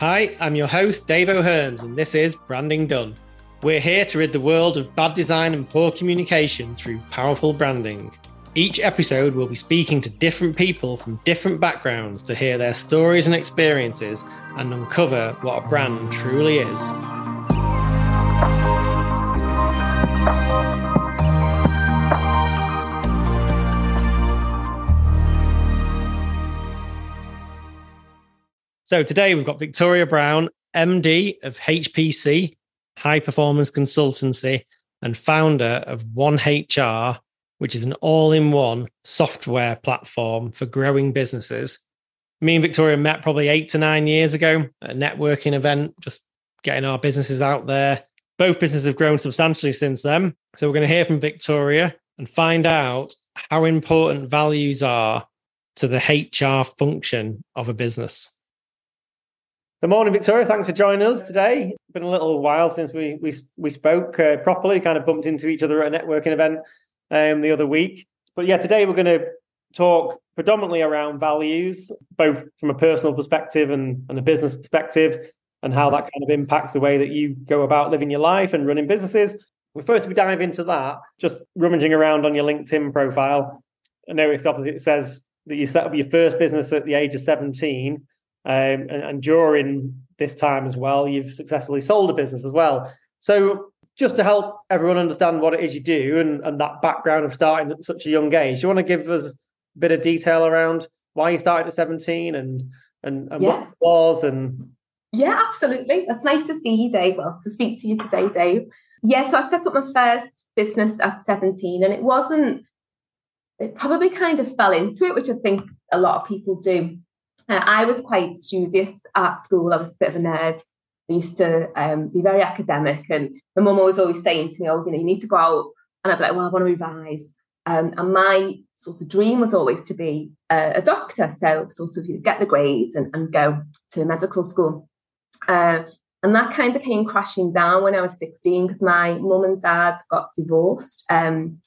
Hi, I'm your host, Dave O'Hearns, and this is Branding Done. We're here to rid the world of bad design and poor communication through powerful branding. Each episode, we'll be speaking to different people from different backgrounds to hear their stories and experiences and uncover what a brand truly is. So today we've got Victoria Brown, MD of HPC, High Performance Consultancy, and founder of One HR, which is an all in one software platform for growing businesses. Me and Victoria met probably eight to nine years ago at a networking event, just getting our businesses out there. Both businesses have grown substantially since then. So we're going to hear from Victoria and find out how important values are to the HR function of a business. Good morning, Victoria. Thanks for joining us today. It's been a little while since we we we spoke uh, properly. Kind of bumped into each other at a networking event um, the other week. But yeah, today we're going to talk predominantly around values, both from a personal perspective and, and a business perspective, and how that kind of impacts the way that you go about living your life and running businesses. We first we dive into that, just rummaging around on your LinkedIn profile. I know it's obviously it says that you set up your first business at the age of 17 um, and, and during this time as well, you've successfully sold a business as well. So just to help everyone understand what it is you do and, and that background of starting at such a young age, do you want to give us a bit of detail around why you started at 17 and and, and yeah. what it was and yeah absolutely that's nice to see you dave well to speak to you today dave yeah so i set up my first business at 17 and it wasn't it probably kind of fell into it which i think a lot of people do uh, I was quite studious at school. I was a bit of a nerd. I used to um, be very academic, and my mum was always saying to me, "Oh, you know, you need to go out." And I'd be like, "Well, I want to revise." Um, and my sort of dream was always to be a, a doctor, so sort of you know, get the grades and, and go to medical school. Uh, and that kind of came crashing down when I was 16 because my mum and dad got divorced. Um,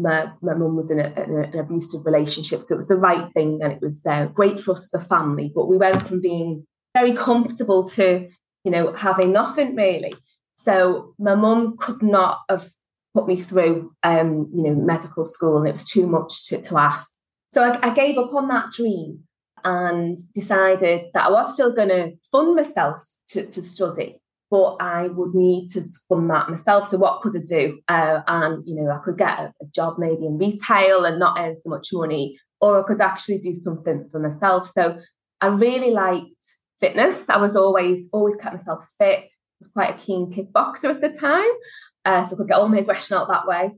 my my mum was in, a, in a, an abusive relationship, so it was the right thing, and it was uh, great for us as a family. But we went from being very comfortable to, you know, having nothing really. So my mum could not have put me through, um, you know, medical school, and it was too much to, to ask. So I, I gave up on that dream and decided that I was still going to fund myself to, to study but I would need to fund that myself. So what could I do? Uh, and you know, I could get a, a, job maybe in retail and not earn so much money, or I could actually do something for myself. So I really liked fitness. I was always always kept myself fit. I was quite a keen kickboxer at the time, uh, so I could get all my aggression out that way.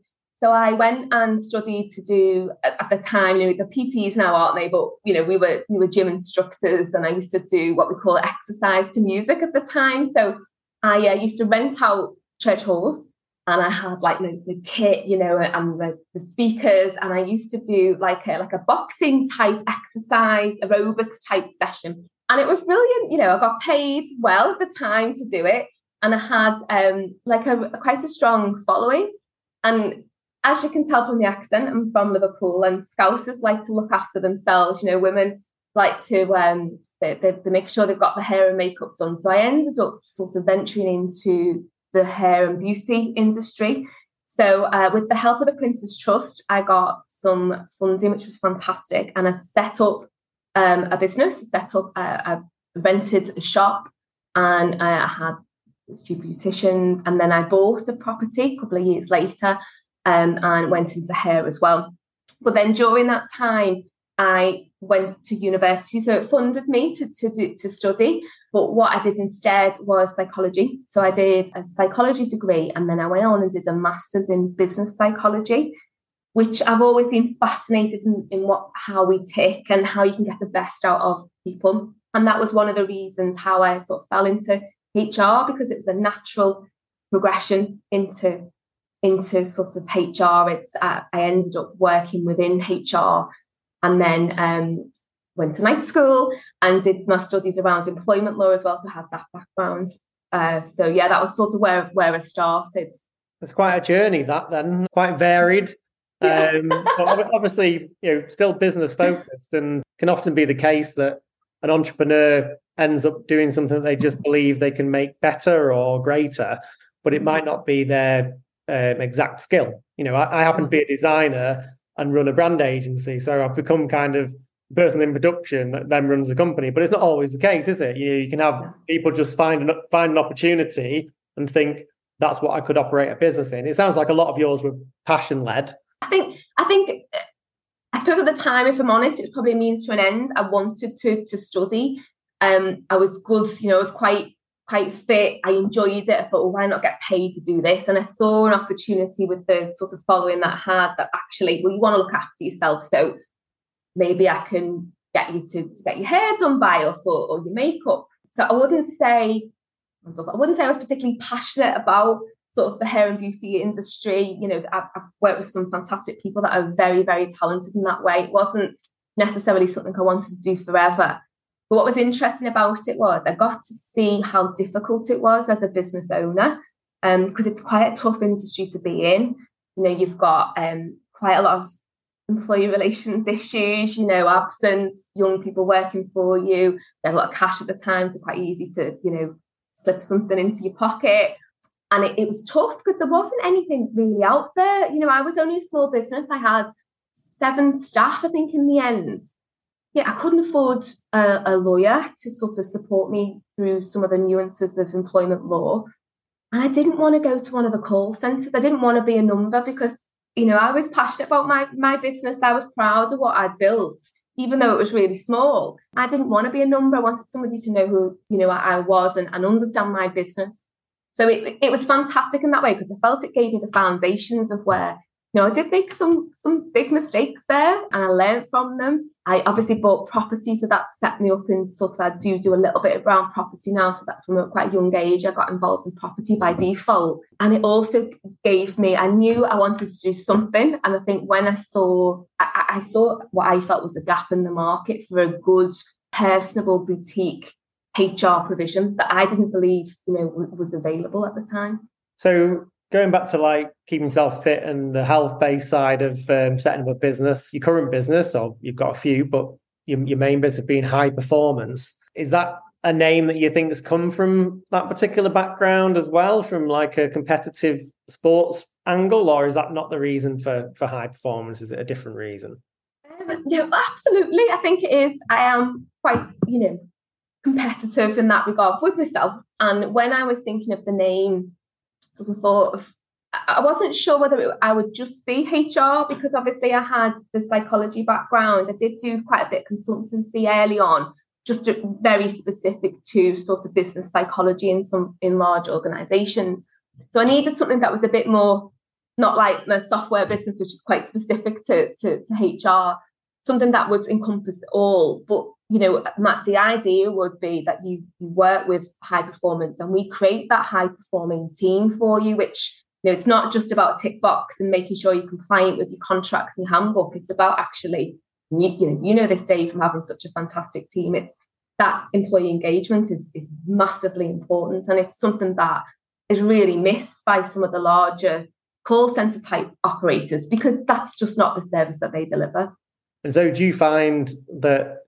So I went and studied to do at the time, you know, the PTs now, aren't they? But you know, we were we were gym instructors, and I used to do what we call exercise to music at the time. So I uh, used to rent out church halls and I had like the, the kit, you know, and the, the, speakers, and I used to do like a like a boxing type exercise, aerobics type session, and it was brilliant. You know, I got paid well at the time to do it, and I had um like a, a quite a strong following. And as you can tell from the accent, I'm from Liverpool, and Scousers like to look after themselves. You know, women like to um, they, they, they, make sure they've got the hair and makeup done. So I ended up sort of venturing into the hair and beauty industry. So uh, with the help of the Prince's Trust, I got some funding, which was fantastic, and I set up um, a business. I set up, I rented a shop, and I had a few beauticians, and then I bought a property a couple of years later, um, and went into hair as well. But then during that time, I went to university, so it funded me to, to, do, to study. But what I did instead was psychology. So I did a psychology degree and then I went on and did a master's in business psychology, which I've always been fascinated in, in what how we tick and how you can get the best out of people. And that was one of the reasons how I sort of fell into HR because it was a natural progression into into sort of HR. It's uh, I ended up working within HR and then um, went to night school and did my studies around employment law as well, so had that background. Uh, so yeah, that was sort of where where I started. It's quite a journey that then, quite varied. Yeah. Um, obviously, you know, still business focused, and can often be the case that an entrepreneur ends up doing something that they just believe they can make better or greater, but it might not be their um, exact skill. You know, I, I, happen to be a designer and run a brand agency, so I've become kind of person in production that then runs the company. But it's not always the case, is it? You, you can have people just find an, find an opportunity and think that's what I could operate a business in. It sounds like a lot of yours were passion led. I think I think I suppose at the time, if I'm honest, it was probably a means to an end. I wanted to to study. Um, I was good, you know, I was quite quite fit. I enjoyed it. I thought, well, why not get paid to do this? And I saw an opportunity with the sort of following that I had that actually, well, you want to look after yourself. So maybe I can get you to, to get your hair done by us or, or your makeup. So I wouldn't say I wouldn't say I was particularly passionate about sort of the hair and beauty industry. You know, I've, I've, worked with some fantastic people that are very, very talented in that way. It wasn't necessarily something I wanted to do forever. But what was interesting about it was I got to see how difficult it was as a business owner, Um, because um, it's quite a tough industry to be in. You know, you've got um, quite a lot of employee relations issues, you know, absence, young people working for you, they have a lot of cash at the time, so quite easy to, you know, slip something into your pocket. And it, it was tough because there wasn't anything really out there. You know, I was only a small business. I had seven staff, I think, in the end. Yeah, I couldn't afford a, a lawyer to sort of support me through some of the nuances of employment law. And I didn't want to go to one of the call centres. I didn't want to be a number because, you know, I was passionate about my, my business. I was proud of what I'd built even though it was really small. I didn't want to be a number. I wanted somebody to know who, you know, I was and, and understand my business. So it, it was fantastic in that way because I felt it gave me the foundations of where you know, I did make some some big mistakes there and I learned from them. I obviously bought property, so that set me up in sort of I do do a little bit around property now. So that from a quite young age, I got involved in property by default. And it also gave me, I knew I wanted to do something. And I think when I saw I, I saw what I felt was a gap in the market for a good, personable boutique HR provision that I didn't believe, you know, was available at the time. So going back to like keeping yourself fit and the health based side of um, setting up a business, your current business, or you've got a few, but your, your main business being high performance, is that a name that you think has come from that particular background as well, from like a competitive sports angle, or is that not the reason for for high performance? Is it a different reason? Um, absolutely. I think it is. I am quite, you know, competitive in that regard with myself. And when I was thinking of the name sort of thought of I wasn't sure whether it, I would just be HR because obviously I had the psychology background. I did do quite a bit of consultancy early on, just very specific to sort of business psychology in some in large organizations. So I needed something that was a bit more not like the software business, which is quite specific to, to, to HR, something that would encompass all, but you know, the idea would be that you work with high performance and we create that high performing team for you, which, you know, it's not just about tick box and making sure you're compliant with your contracts and handbook. It's about actually, you, you know, you know this day from having such a fantastic team. It's that employee engagement is, is massively important. And it's something that is really missed by some of the larger call center type operators because that's just not the service that they deliver. And so do you find that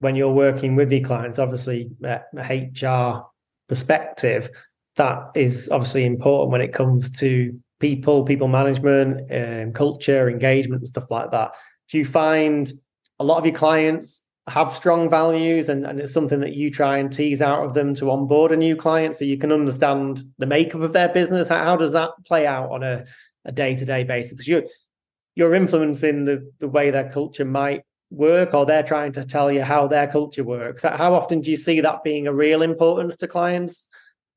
when you're working with your clients, obviously HR perspective, that is obviously important when it comes to people, people management, um, culture, engagement, and stuff like that. Do you find a lot of your clients have strong values and, and it's something that you try and tease out of them to onboard a new client so you can understand the makeup of their business? How, how does that play out on a, a day-to-day basis? Because you're you're influencing the, the way their culture might work or they're trying to tell you how their culture works? How often do you see that being a real importance to clients?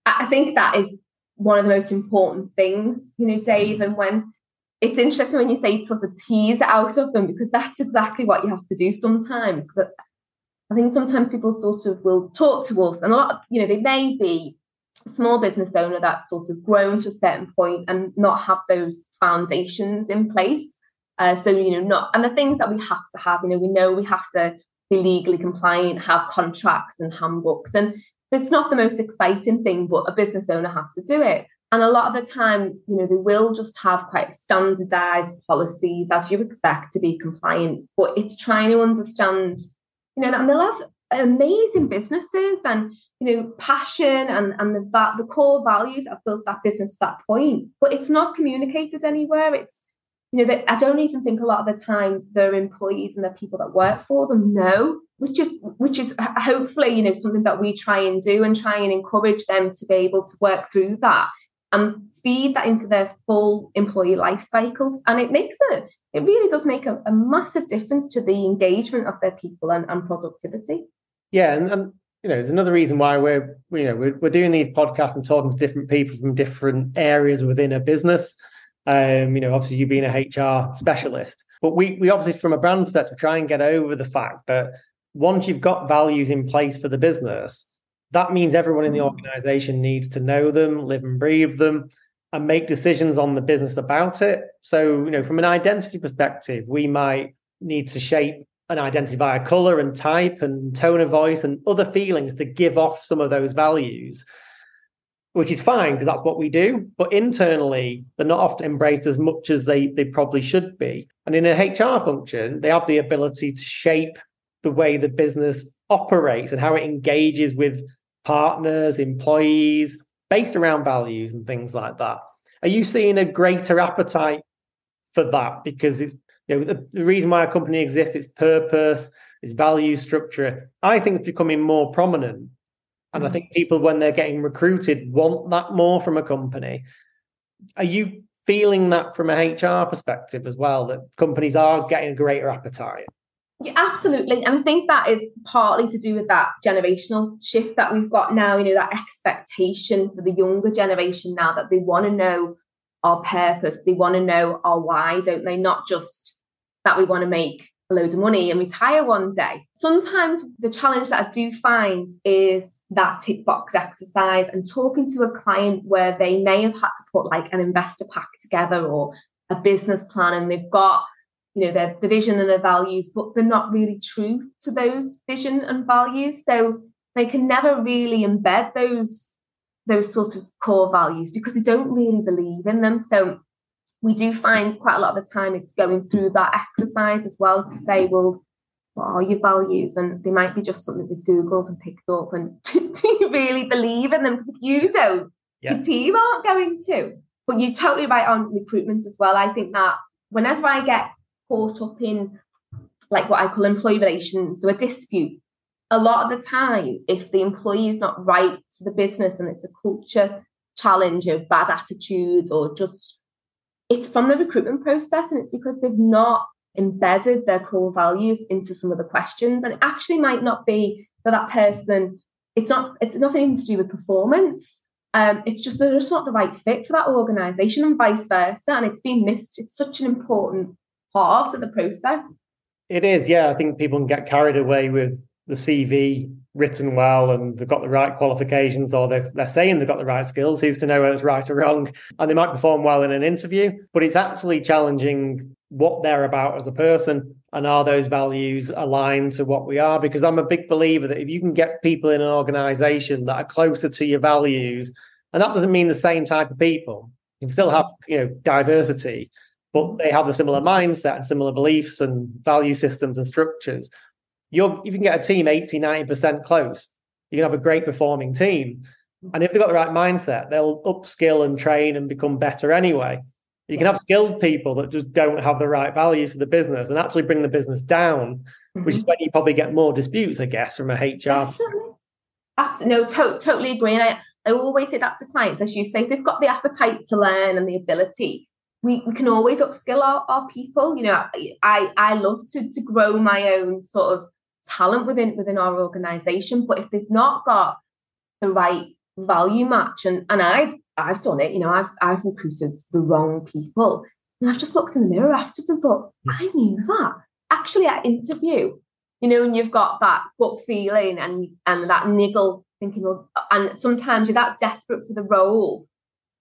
I think that is one of the most important things you know dave mm-hmm. and when it's interesting when you say sort of tease out of them because that's exactly what you have to do sometimes because i think sometimes people sort of will talk to us and a lot of you know they may be a small business owner that's sort of grown to a certain point and not have those foundations in place uh, so, you know, not, and the things that we have to have, you know, we know we have to be legally compliant, have contracts and handbooks. And it's not the most exciting thing, but a business owner has to do it. And a lot of the time, you know, they will just have quite standardized policies as you expect to be compliant, but it's trying to understand, you know, and they'll have amazing businesses and you know passion and and the the core values that built that business at that point but it's not communicated anywhere it's you know i don't even think a lot of the time their employees and the people that work for them know which is which is hopefully you know something that we try and do and try and encourage them to be able to work through that and feed that into their full employee life cycles and it makes it it really does make a, a massive difference to the engagement of their people and, and productivity yeah and, and you know, there's another reason why we're you know we're, we're doing these podcasts and talking to different people from different areas within a business. Um, you know, obviously you being a HR specialist, but we we obviously from a brand perspective try and get over the fact that once you've got values in place for the business, that means everyone in the organization needs to know them, live and breathe them, and make decisions on the business about it. So, you know, from an identity perspective, we might need to shape an identity via color and type and tone of voice and other feelings to give off some of those values which is fine because that's what we do. But internally they're not often embraced as much as they they probably should be. And in a hr function they have the ability to shape the way the business operates and how it engages with partners employees based around values and things like that. Are you seeing a greater appetite for that? Because it's you know, the, the reason why a company exists, its purpose, its value structure, I think it's becoming more prominent. And I mm. think people, when they're getting recruited, want that more from a company. Are you feeling that from a HR perspective as well, that companies are getting a greater appetite? Yeah, absolutely. And I think that is partly to do with that generational shift that we've got now, you know, that expectation for the younger generation now that they want to know our purpose. They want to know our why, don't they? Not just that we want to make load of money and retire one day. Sometimes the challenge that I do find is that tick box exercise and talking to a client where they may have had to put like an investor pack together or a business plan and they've got you know their the vision and their values but they're not really true to those vision and values so they can never really embed those those sort of core values because they don't really believe in them. So we do find quite a lot of the time it's going through that exercise as well to say, well, what are your values? And they might be just something we've Googled and picked up. And do, do you really believe in them? Because if you don't, yeah. the team aren't going to. But you're totally right on recruitment as well. I think that whenever I get caught up in like what I call employee relations, so a dispute, a lot of the time, if the employee is not right for the business and it's a culture challenge of bad attitudes or just it's from the recruitment process and it's because they've not embedded their core values into some of the questions and it actually might not be for that person. It's not it's nothing to do with performance. Um, it's just they're just not the right fit for that organization and vice versa and it's been missed. It's such an important part of the process. It is yeah. I think people can get carried away with the CV written well and they've got the right qualifications or they're, they're saying they've got the right skills, who's to know whether it's right or wrong? And they might perform well in an interview, but it's actually challenging what they're about as a person and are those values aligned to what we are? Because I'm a big believer that if you can get people in an organization that are closer to your values, and that doesn't mean the same type of people, you can still have you know diversity, but they have a similar mindset and similar beliefs and value systems and structures you're if you can get a team 80, 90% close, you can have a great performing team. And if they've got the right mindset, they'll upskill and train and become better anyway. You can have skilled people that just don't have the right value for the business and actually bring the business down, mm-hmm. which is when you probably get more disputes, I guess, from a HR. Absolutely. No, to- totally agree. And I, I always say that to clients, as you say, they've got the appetite to learn and the ability, we, we can always upskill our, our people. You know, I, I love to, to grow my own sort of talent within within our organization but if they've not got the right value match and and I've I've done it you know I've I've recruited the wrong people and I've just looked in the mirror afterwards and thought hmm. I knew that actually at interview you know and you've got that gut feeling and and that niggle thinking well and sometimes you're that desperate for the role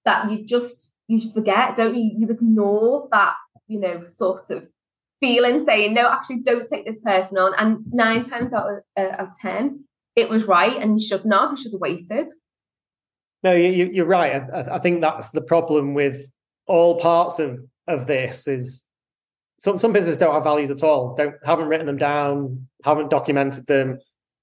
that you just you forget don't you you ignore that you know sort of feeling saying, no, actually don't take this person on. And nine times out of, uh, of 10, it was right and you should not, you should have waited. No, you, you're right. I, I think that's the problem with all parts of, of this is some, some businesses don't have values at all, don't haven't written them down, haven't documented them,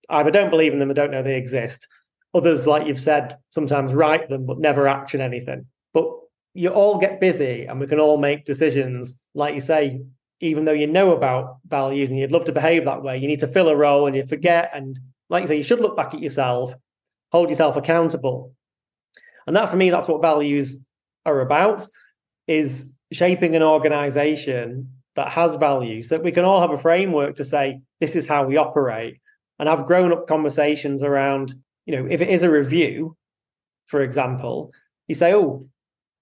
either don't believe in them or don't know they exist. Others, like you've said, sometimes write them but never action anything. But you all get busy and we can all make decisions. Like you say, even though you know about values and you'd love to behave that way, you need to fill a role and you forget. And like you say, you should look back at yourself, hold yourself accountable. And that for me, that's what values are about is shaping an organization that has values that we can all have a framework to say this is how we operate and have grown up conversations around you know if it is a review for example you say oh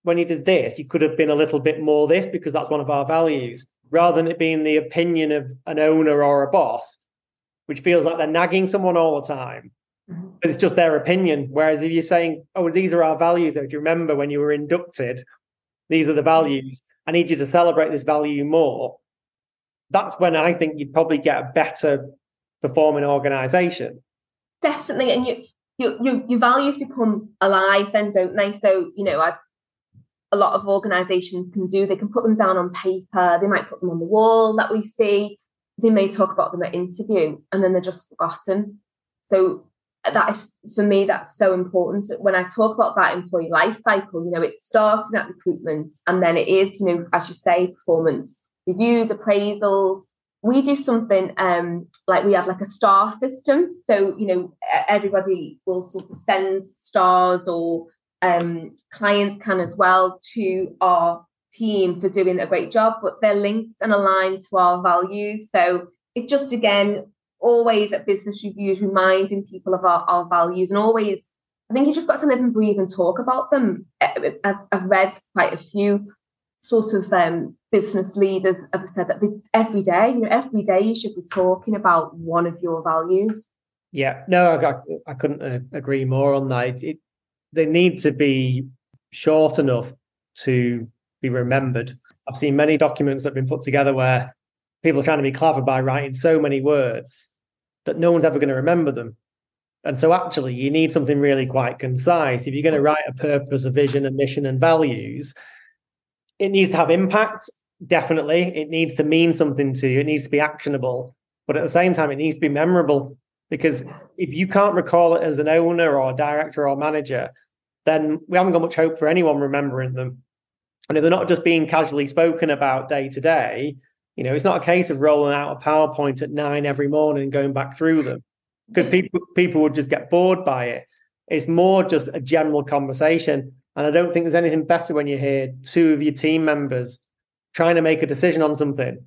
when you did this you could have been a little bit more this because that's one of our values rather than it being the opinion of an owner or a boss which feels like they're nagging someone all the time mm-hmm. but it's just their opinion whereas if you're saying oh these are our values do you remember when you were inducted these are the values I need you to celebrate this value more. That's when I think you'd probably get a better performing organization. Definitely. And you, you, you, your values become alive then, don't they? So, you know, as a lot of organizations can do, they can put them down on paper, they might put them on the wall that we see, they may talk about them at interview, and then they're just forgotten. So that is for me that's so important. When i talk about that employee life cycle you know it's starting at recruitment and then it is you know as you say performance reviews appraisals. We do something um like we have like a star system. So you know everybody will sort of send stars or um clients can as well to our team for doing a great job but they're linked and aligned to our values so it just again always at business reviews reminding people of our, our values and always I think you just got to live and breathe and talk about them. I've, read quite a few sort of um, business leaders have said that they, every day, you know, every day you should be talking about one of your values. Yeah, no, I, I couldn't uh, agree more on that. It, they need to be short enough to be remembered. I've seen many documents that have been put together where people are trying to be clever by writing so many words that no one's ever going to remember them. And so, actually, you need something really quite concise. If you're going to write a purpose, a vision, a mission, and values, it needs to have impact. Definitely, it needs to mean something to you. It needs to be actionable, but at the same time, it needs to be memorable. Because if you can't recall it as an owner or a director or manager, then we haven't got much hope for anyone remembering them. And if they're not just being casually spoken about day to day, you know, it's not a case of rolling out a PowerPoint at nine every morning and going back through them because people people would just get bored by it. It's more just a general conversation. And I don't think there's anything better when you hear two of your team members trying to make a decision on something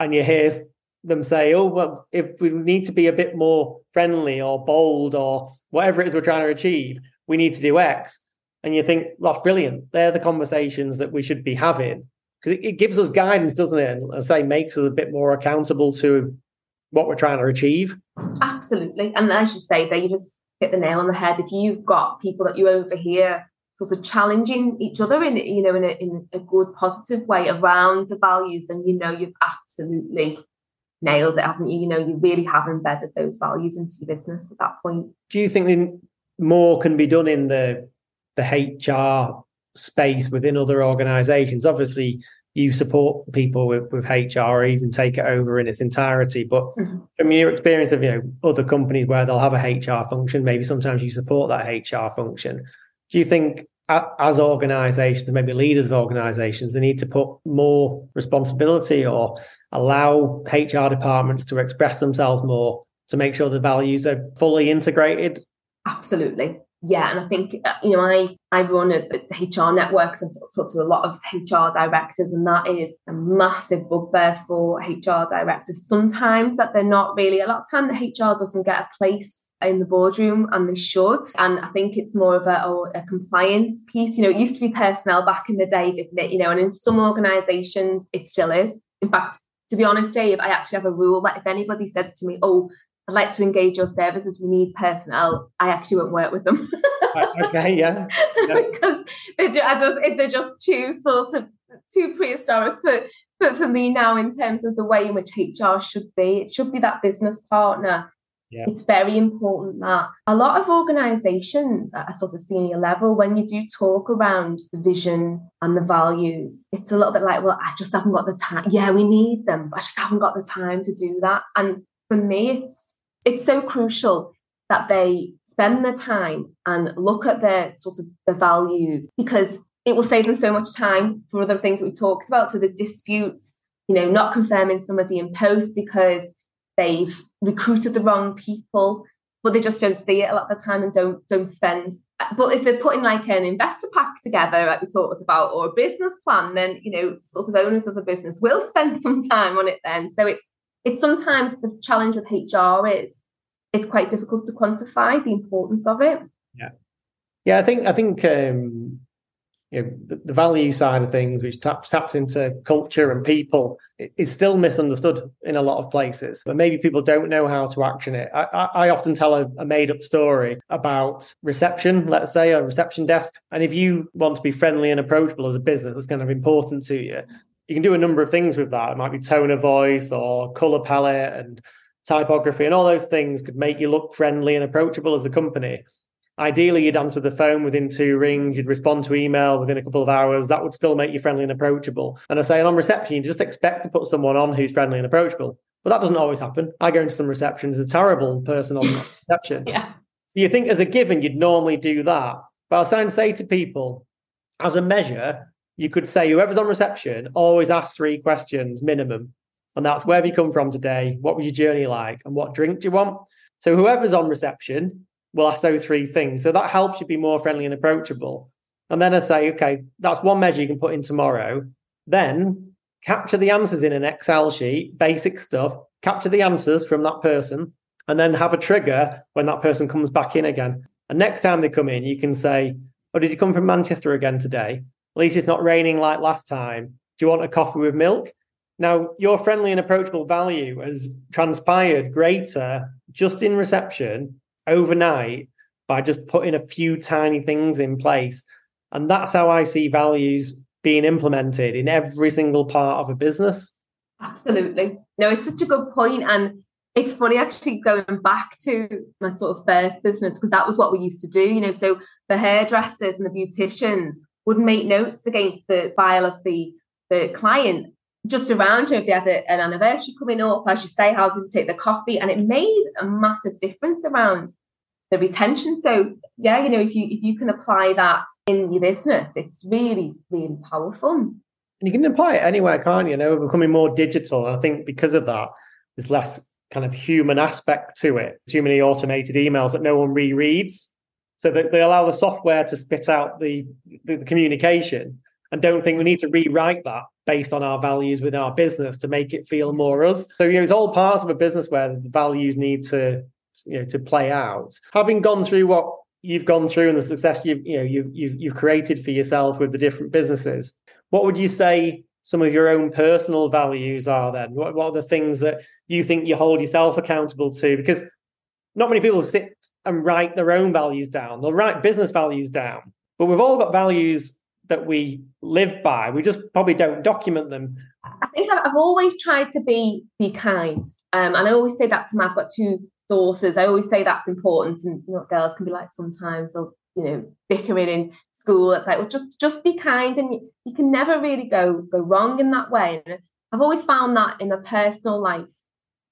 and you hear them say, oh, well, if we need to be a bit more friendly or bold or whatever it is we're trying to achieve, we need to do X. And you think, that's brilliant. They're the conversations that we should be having because it, it, gives us guidance, doesn't it? And say makes us a bit more accountable to what we're trying to achieve. Absolutely, and as you say, there you just hit the nail on the head. If you've got people that you overhear sort of challenging each other in you know in a, in a good positive way around the values, then you know you've absolutely nailed it, haven't you? You know, you really have embedded those values into your business at that point. Do you think more can be done in the the HR space within other organizations. Obviously, you support people with, with HR or even take it over in its entirety. But mm-hmm. from your experience of you know other companies where they'll have a HR function, maybe sometimes you support that HR function. Do you think as organizations, maybe leaders of organizations, they need to put more responsibility or allow HR departments to express themselves more to make sure the values are fully integrated? Absolutely yeah, and I think uh, you know I I run a, HR networks and talk to a lot of HR directors, and that is a massive bugbear for HR directors. Sometimes that they're not really. A lot of time the HR doesn't get a place in the boardroom, and they should. And I think it's more of a, a compliance piece. You know, it used to be personnel back in the day, didn't it? You know, and in some organisations it still is. In fact, to be honest, Dave, I actually have a rule that if anybody says to me, "Oh, I'd like to engage your services. We need personnel. I actually won't work with them. Uh, okay, yeah. because they're just, just, they're just too sort of too prehistoric for, for, for me now in terms of the way in which HR should be. It should be that business partner. Yeah. It's very important that a lot of organizations at a sort of senior level, when you do talk around the vision and the values, it's a little bit like, well, I just haven't got the time. Yeah, we need them, but I just haven't got the time to do that. And for me, it's it's so crucial that they spend the time and look at their sort of the values because it will save them so much time for other things that we talked about. So the disputes, you know, not confirming somebody in post because they've recruited the wrong people, but they just don't see it a lot of the time and don't don't spend. But if they're putting like an investor pack together, like we talked about, or a business plan, then you know, sort of owners of the business will spend some time on it then. So it's it's sometimes the challenge with HR is it's quite difficult to quantify the importance of it. Yeah, yeah. I think I think um, you know the, the, value side of things, which taps taps into culture and people, is still misunderstood in a lot of places. But maybe people don't know how to action it. I, I, I often tell a, a made up story about reception, let's say a reception desk, and if you want to be friendly and approachable as a business, that's kind of important to you. You can do a number of things with that. It might be tone of voice or color palette and typography and all those things could make you look friendly and approachable as a company. Ideally, you'd answer the phone within two rings, you'd respond to email within a couple of hours. That would still make you friendly and approachable. And I say, on reception, you just expect to put someone on who's friendly and approachable. But that doesn't always happen. I go into some receptions, a terrible person on reception. yeah. So you think as a given, you'd normally do that. But I was trying to say to people, as a measure, you could say whoever's on reception always ask three questions minimum. And that's where have you come from today? What was your journey like? And what drink do you want? So whoever's on reception will ask those three things. So that helps you be more friendly and approachable. And then I say, okay, that's one measure you can put in tomorrow. Then capture the answers in an Excel sheet, basic stuff, capture the answers from that person, and then have a trigger when that person comes back in again. And next time they come in, you can say, Oh, did you come from Manchester again today? At least it's not raining like last time. Do you want a coffee with milk? Now, your friendly and approachable value has transpired greater just in reception overnight by just putting a few tiny things in place. And that's how I see values being implemented in every single part of a business. Absolutely. No, it's such a good point. And it's funny actually going back to my sort of first business because that was what we used to do, you know. So the hairdressers and the beauticians would make notes against the file of the the client just around you if they had a, an anniversary coming up, I should say, how did they take the coffee? And it made a massive difference around the retention. So yeah, you know, if you if you can apply that in your business, it's really, really powerful. And you can apply it anywhere, can't you? you know, we're becoming more digital. And I think because of that, there's less kind of human aspect to it. Too many automated emails that no one rereads. So that they allow the software to spit out the, the, the communication and don't think we need to rewrite that based on our values within our business to make it feel more us. So you know, it's all part of a business where the values need to you know to play out. Having gone through what you've gone through and the success you've you know you've you've, you've created for yourself with the different businesses, what would you say some of your own personal values are then? What, what are the things that you think you hold yourself accountable to? Because not many people sit and write their own values down. They'll write business values down, but we've all got values that we live by. We just probably don't document them. I think I've, always tried to be be kind, um, and I always say that to my. I've got two daughters. I always say that's important, and you know, girls can be like sometimes they'll you know bickering in school. It's like well, just just be kind, and you, you can never really go go wrong in that way. And I've always found that in my personal life,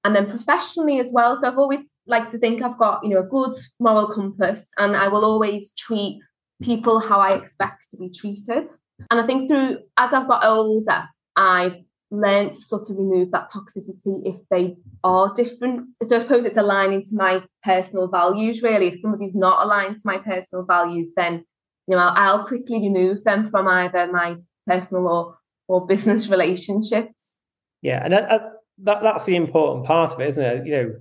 and then professionally as well. So I've always liked to think I've got you know a good moral compass, and I will always treat people how I expect to be treated. And I think through as I've got older, I've learned to sort of remove that toxicity if they are different. So I suppose it's aligning to my personal values, really. If somebody's not aligned to my personal values, then you know I'll, I'll quickly remove them from either my personal or or business relationships. Yeah, and that, that that's the important part of it, isn't it? You know,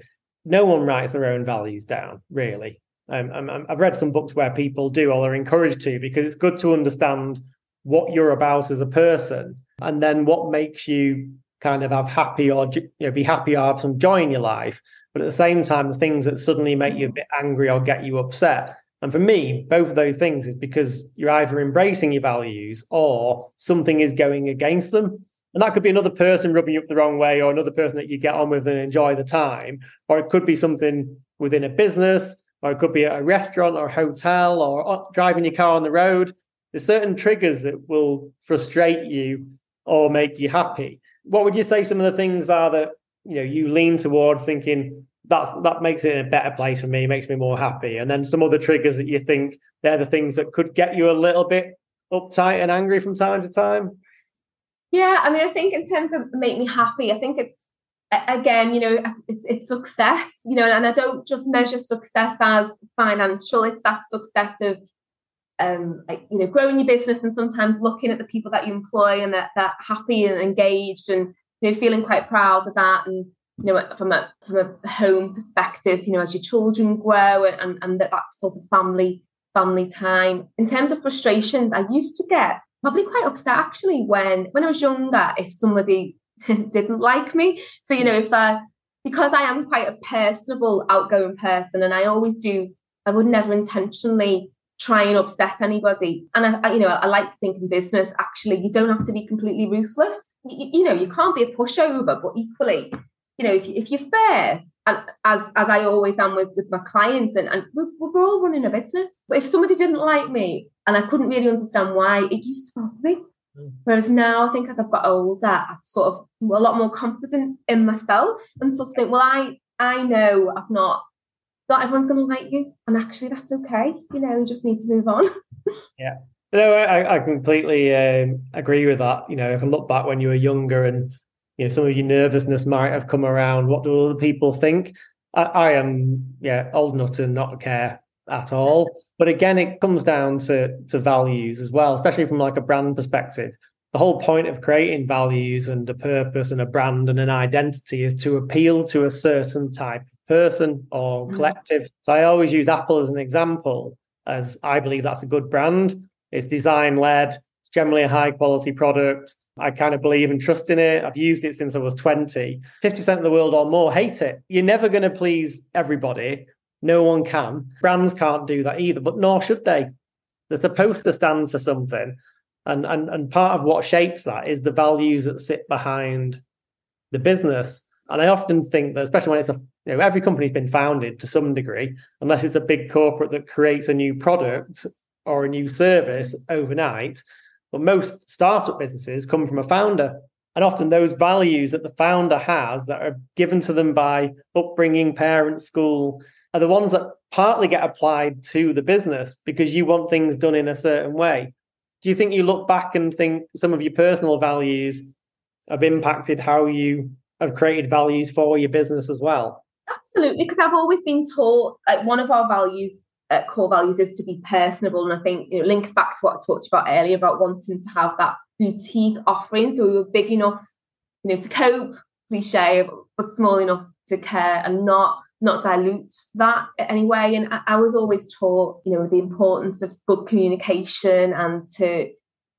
no one writes their own values down, really. Um, I've read some books where people do or are encouraged to because it's good to understand what you're about as a person and then what makes you kind of have happy or you know be happy or have some joy in your life. But at the same time the things that suddenly make you a bit angry or get you upset. And for me both of those things is because you're either embracing your values or something is going against them and that could be another person rubbing you up the wrong way or another person that you get on with and enjoy the time or it could be something within a business or it could be a restaurant or a hotel or uh, driving your car on the road. There's certain triggers that will frustrate you or make you happy. What would you say some of the things are that you know you lean towards thinking that's that makes it a better place for me, makes me more happy. And then some other triggers that you think they're the things that could get you a little bit uptight and angry from time to time. Yeah, I mean, I think in terms of make me happy, I think it's again, you know, it's, it's success, you know, and I don't just measure success as financial. It's that success of, um, like you know, growing your business and sometimes looking at the people that you employ and that that happy and engaged and you know feeling quite proud of that and you know from a from a home perspective, you know, as your children grow and and that that sort of family family time. In terms of frustrations, I used to get probably quite upset actually when when I was younger if somebody didn't like me. So, you know, if I, because I am quite a personable, outgoing person, and I always do, I would never intentionally try and upset anybody. And I, I you know, I like to think in business, actually, you don't have to be completely ruthless. You, you know, you can't be a pushover, but equally, you know, if, if you're fair, and as as I always am with, with my clients, and, and we're, we're all running a business. But if somebody didn't like me and I couldn't really understand why, it used to bother me. Mm. Whereas now, I think as I've got older, I'm sort of a lot more confident in myself and sort of think, well, I I know I've not not everyone's going to like you, and actually that's okay. You know, you just need to move on. yeah. No, I, I completely um, agree with that. You know, I can look back when you were younger and you know some of your nervousness might have come around. What do other people think? I, I am, yeah, old enough to not care at all. But again, it comes down to to values as well, especially from like a brand perspective. The whole point of creating values and a purpose and a brand and an identity is to appeal to a certain type of person or mm-hmm. collective. Mm. So I always use Apple as an example, as I believe that's a good brand. It's design led, it's generally a high quality product. I kind of believe and trust in it. I've used it since I was 20. 50% of the world or more hate it. You're never going to please everybody. No one can. Brands can't do that either, but nor should they. They're supposed to stand for something. And, and, and part of what shapes that is the values that sit behind the business. And I often think that, especially when it's a, you know, every company's been founded to some degree, unless it's a big corporate that creates a new product or a new service overnight. But most startup businesses come from a founder. And often those values that the founder has that are given to them by upbringing, parents, school, are the ones that partly get applied to the business because you want things done in a certain way. Do you think you look back and think some of your personal values have impacted how you have created values for your business as well? Absolutely, because I've always been taught like one of our values, uh, core values, is to be personable, and I think it links back to what I talked about earlier about wanting to have that boutique offering. So we were big enough, you know, to cope, cliche, but small enough to care and not not dilute that anyway. And I, I was always taught, you know, the importance of good communication and to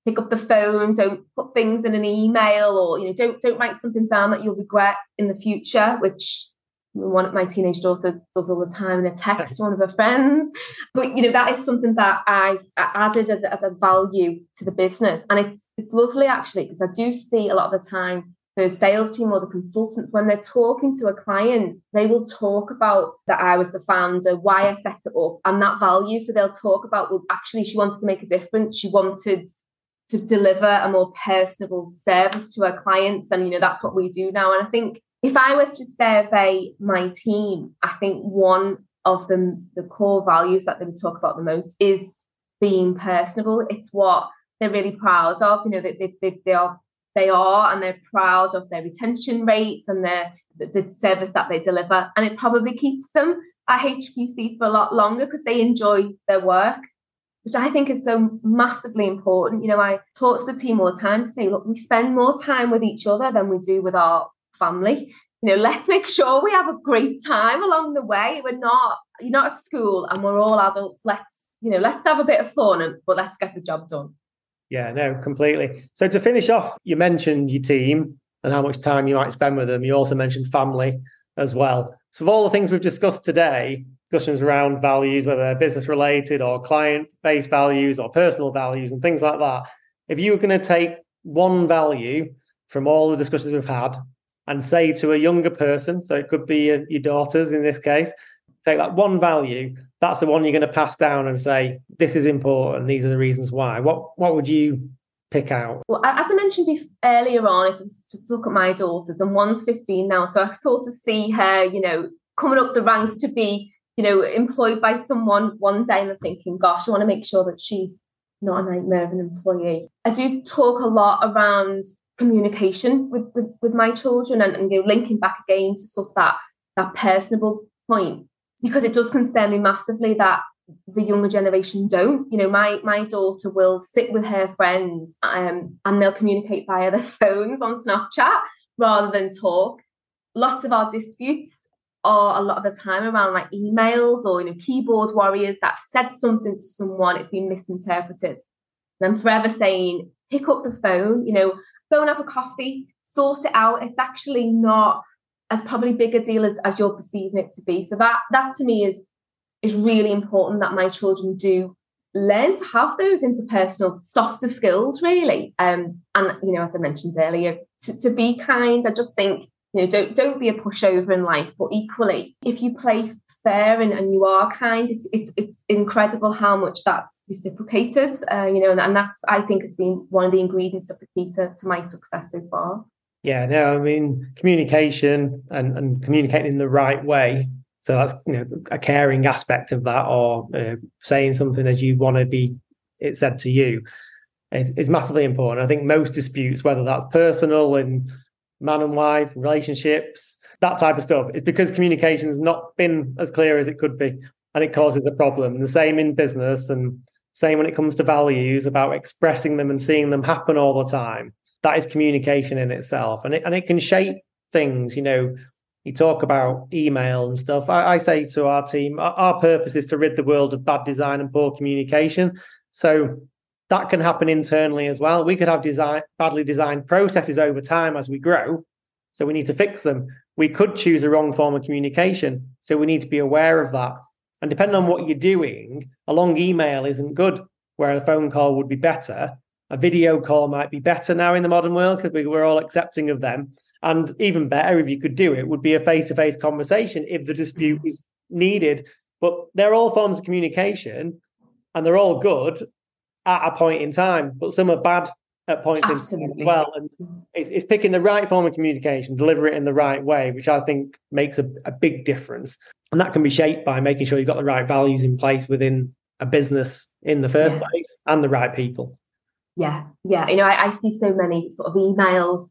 pick up the phone, don't put things in an email or, you know, don't don't write something down that you'll regret in the future, which one of my teenage daughter does all the time in a text to one of her friends. But you know, that is something that I've added as, as a value to the business. And it's it's lovely actually, because I do see a lot of the time the sales team or the consultants, when they're talking to a client, they will talk about that I was the founder, why I set it up, and that value. So they'll talk about, well, actually, she wanted to make a difference. She wanted to deliver a more personable service to her clients. And, you know, that's what we do now. And I think if I was to survey my team, I think one of the, the core values that they would talk about the most is being personable. It's what they're really proud of. You know, they, they, they, they are they are and they're proud of their retention rates and their the, the service that they deliver. And it probably keeps them at HPC for a lot longer because they enjoy their work, which I think is so massively important. You know, I talk to the team all the time to say, look, we spend more time with each other than we do with our family. You know, let's make sure we have a great time along the way. We're not, you're not at school and we're all adults. Let's, you know, let's have a bit of fun, and, but let's get the job done. Yeah, no, completely. So to finish off, you mentioned your team and how much time you might spend with them. You also mentioned family as well. So of all the things we've discussed today, discussions around values, whether they're business related or client based values or personal values and things like that, if you were going to take one value from all the discussions we've had and say to a younger person, so it could be your daughters in this case, take that one value, that's the one you're going to pass down and say, this is important. These are the reasons why. What what would you pick out? Well, as I mentioned before, earlier on, if to look at my daughters, and one's 15 now, so I sort of see her, you know, coming up the ranks to be, you know, employed by someone one day and I'm thinking, gosh, I want to make sure that she's not a nightmare of an employee. I do talk a lot around communication with, with, with my children and, and you know, linking back again to sort of that, that personable point because it does concern me massively that the younger generation don't. You know, my my daughter will sit with her friends um, and they'll communicate via their phones on Snapchat rather than talk. Lots of our disputes are a lot of the time around like emails or you know keyboard warriors that said something to someone, it's been misinterpreted. And I'm forever saying, pick up the phone, you know, go and have a coffee, sort it out. It's actually not as probably big a deal as, as you're perceiving it to be. So that that to me is is really important that my children do learn to have those interpersonal softer skills really um and you know as i mentioned earlier to, to be kind i just think you know don't don't be a pushover in life but equally if you play fair and, and you are kind it's, it's it's incredible how much that's reciprocated uh, you know and, and that's i think has been one of the ingredients of the key to, my success so far yeah no i mean communication and, and communicating in the right way so that's you know a caring aspect of that, or saying something as you want to be it said to you is, is massively important. I think most disputes, whether that's personal and man and wife relationships, that type of stuff, it's because communication has not been as clear as it could be, and it causes a problem. the same in business, and same when it comes to values about expressing them and seeing them happen all the time. That is communication in itself, and it and it can shape things. You know, you talk about email and stuff. I, I say to our team, our, purpose is to rid the world of bad design and poor communication. So that can happen internally as well. We could have design badly designed processes over time as we grow. So we need to fix them. We could choose a wrong form of communication. So we need to be aware of that. And depending on what you're doing, a long email isn't good, where a phone call would be better. A video call might be better now in the modern world because we, we're all accepting of them. And even better, if you could do it, would be a face to face conversation if the dispute is needed. But they're all forms of communication and they're all good at a point in time, but some are bad at points Absolutely. as well. And it's, it's, picking the right form of communication, deliver it in the right way, which I think makes a, a big difference. And that can be shaped by making sure you've got the right values in place within a business in the first yeah. place and the right people. Yeah, yeah. You know, I, I see so many sort of emails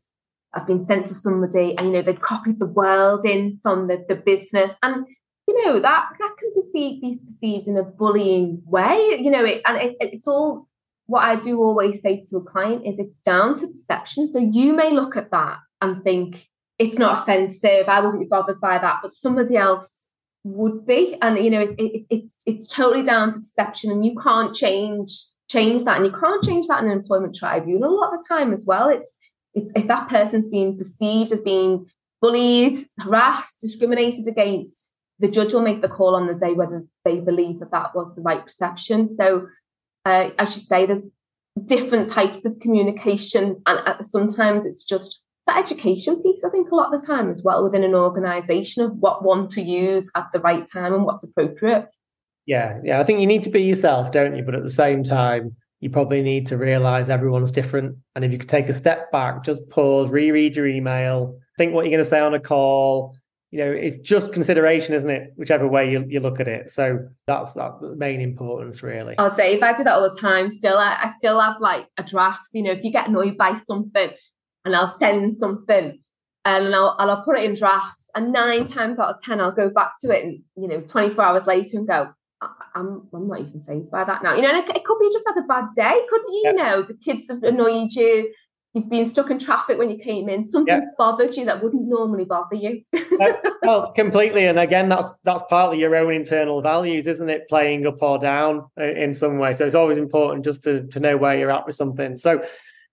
I've been sent to somebody and you know they've copied the world in from the, the business and you know that that can perceive, be perceived in a bullying way you know it, and it, it's all what I do always say to a client is it's down to perception. So you may look at that and think it's not offensive. I wouldn't be bothered by that but somebody else would be. And you know it, it, it's it's totally down to perception and you can't change change that. And you can't change that in an employment tribunal a lot of the time as well. It's if, if that person's being perceived as being bullied, harassed, discriminated against, the judge will make the call on the day whether they believe that that was the right perception. So, uh, as you say, there's different types of communication, and uh, sometimes it's just the education piece. I think a lot of the time as well within an organisation of what one to use at the right time and what's appropriate. Yeah, yeah. I think you need to be yourself, don't you? But at the same time, you probably need to realize everyone's different. And if you could take a step back, just pause, reread your email, think what you're going to say on a call. You know, it's just consideration, isn't it? Whichever way you, you look at it. So that's, that's the main importance, really. Oh, Dave, I do that all the time. Still, I, I still have like a draft. You know, if you get annoyed by something, and I'll send something, um, and I'll, I'll put it in drafts, and nine times out of ten, I'll go back to it, and you know, 24 hours later, and go, I'm, I'm not even phased by that now. You know, it, it, could be just had a bad day, couldn't you? You know, the kids have annoyed you. You've been stuck in traffic when you came in. Something's bothered you that wouldn't normally bother you. uh, well, completely. And again, that's that's partly your own internal values, isn't it? Playing up or down uh, in some way. So it's always important just to to know where you're at with something. So,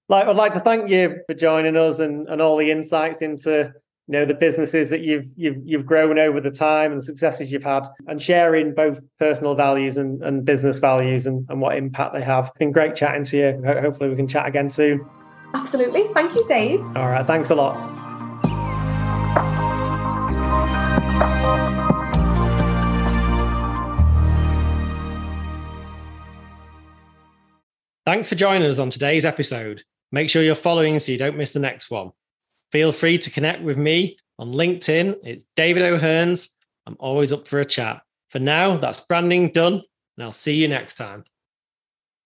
like, I'd like to thank you for joining us and and all the insights into you know the businesses that you've you've you've grown over the time and the successes you've had and sharing both personal values and, and business values and, and what impact they have been great chatting to you hopefully we can chat again soon absolutely thank you dave all right thanks a lot Thanks for joining us on today's episode. Make sure you're following so you don't miss the next one. Feel free to connect with me on LinkedIn. It's David O'Hearns, I'm always up for a chat. For now, that's branding done, and I'll see you next time.